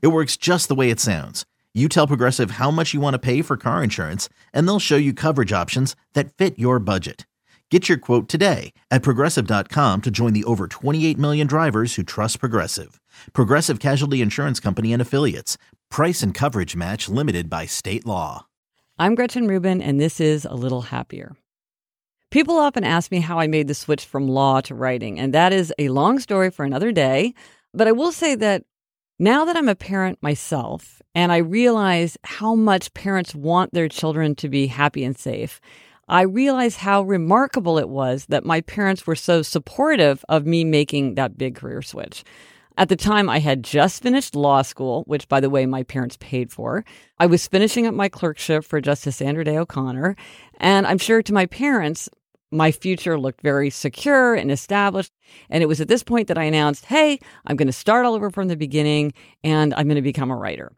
It works just the way it sounds. You tell Progressive how much you want to pay for car insurance, and they'll show you coverage options that fit your budget. Get your quote today at progressive.com to join the over 28 million drivers who trust Progressive. Progressive Casualty Insurance Company and Affiliates. Price and coverage match limited by state law. I'm Gretchen Rubin, and this is A Little Happier. People often ask me how I made the switch from law to writing, and that is a long story for another day. But I will say that now that I'm a parent myself and I realize how much parents want their children to be happy and safe, I realize how remarkable it was that my parents were so supportive of me making that big career switch. At the time, I had just finished law school, which, by the way, my parents paid for. I was finishing up my clerkship for Justice Sandra Day O'Connor. And I'm sure to my parents, my future looked very secure and established. And it was at this point that I announced, hey, I'm going to start all over from the beginning and I'm going to become a writer.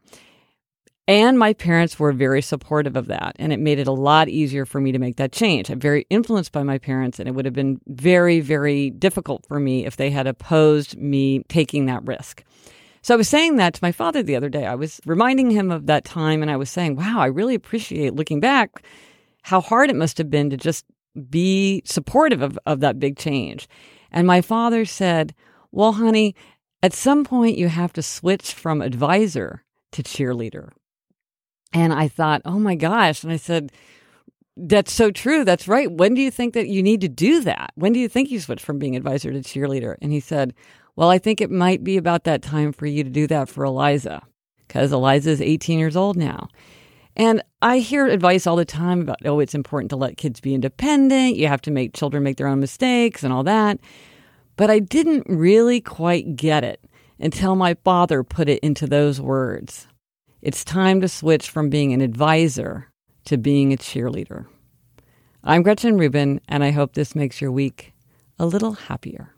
And my parents were very supportive of that. And it made it a lot easier for me to make that change. I'm very influenced by my parents, and it would have been very, very difficult for me if they had opposed me taking that risk. So I was saying that to my father the other day. I was reminding him of that time, and I was saying, wow, I really appreciate looking back how hard it must have been to just be supportive of, of that big change. And my father said, Well, honey, at some point you have to switch from advisor to cheerleader. And I thought, Oh my gosh. And I said, that's so true. That's right. When do you think that you need to do that? When do you think you switch from being advisor to cheerleader? And he said, Well, I think it might be about that time for you to do that for Eliza because Eliza is 18 years old now. And I hear advice all the time about, oh, it's important to let kids be independent. You have to make children make their own mistakes and all that. But I didn't really quite get it until my father put it into those words. It's time to switch from being an advisor to being a cheerleader. I'm Gretchen Rubin, and I hope this makes your week a little happier.